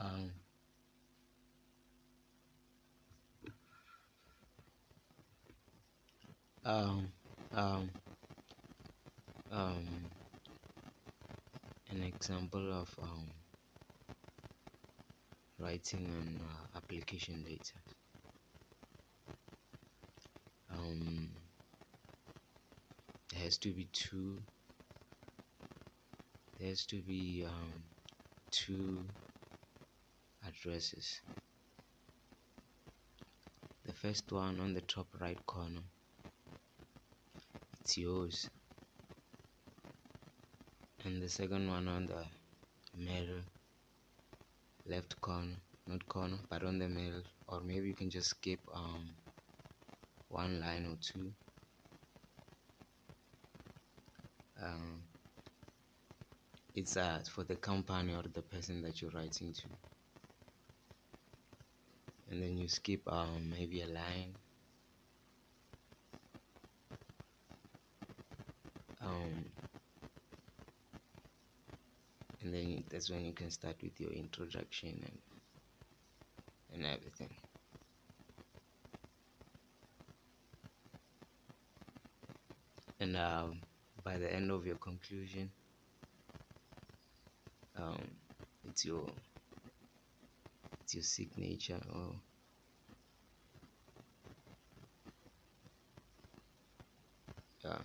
um, um, um, um, an example of um, writing an uh, application data. Um, there has to be two. There has to be um, two addresses. The first one on the top right corner, it's yours. And the second one on the middle left corner, not corner, but on the middle, or maybe you can just skip um, one line or two. Um, it's uh, for the company or the person that you're writing to and then you skip um, maybe a line. Um, and then that's when you can start with your introduction and and everything. And um, by the end of your conclusion um, it's your it's your signature or yeah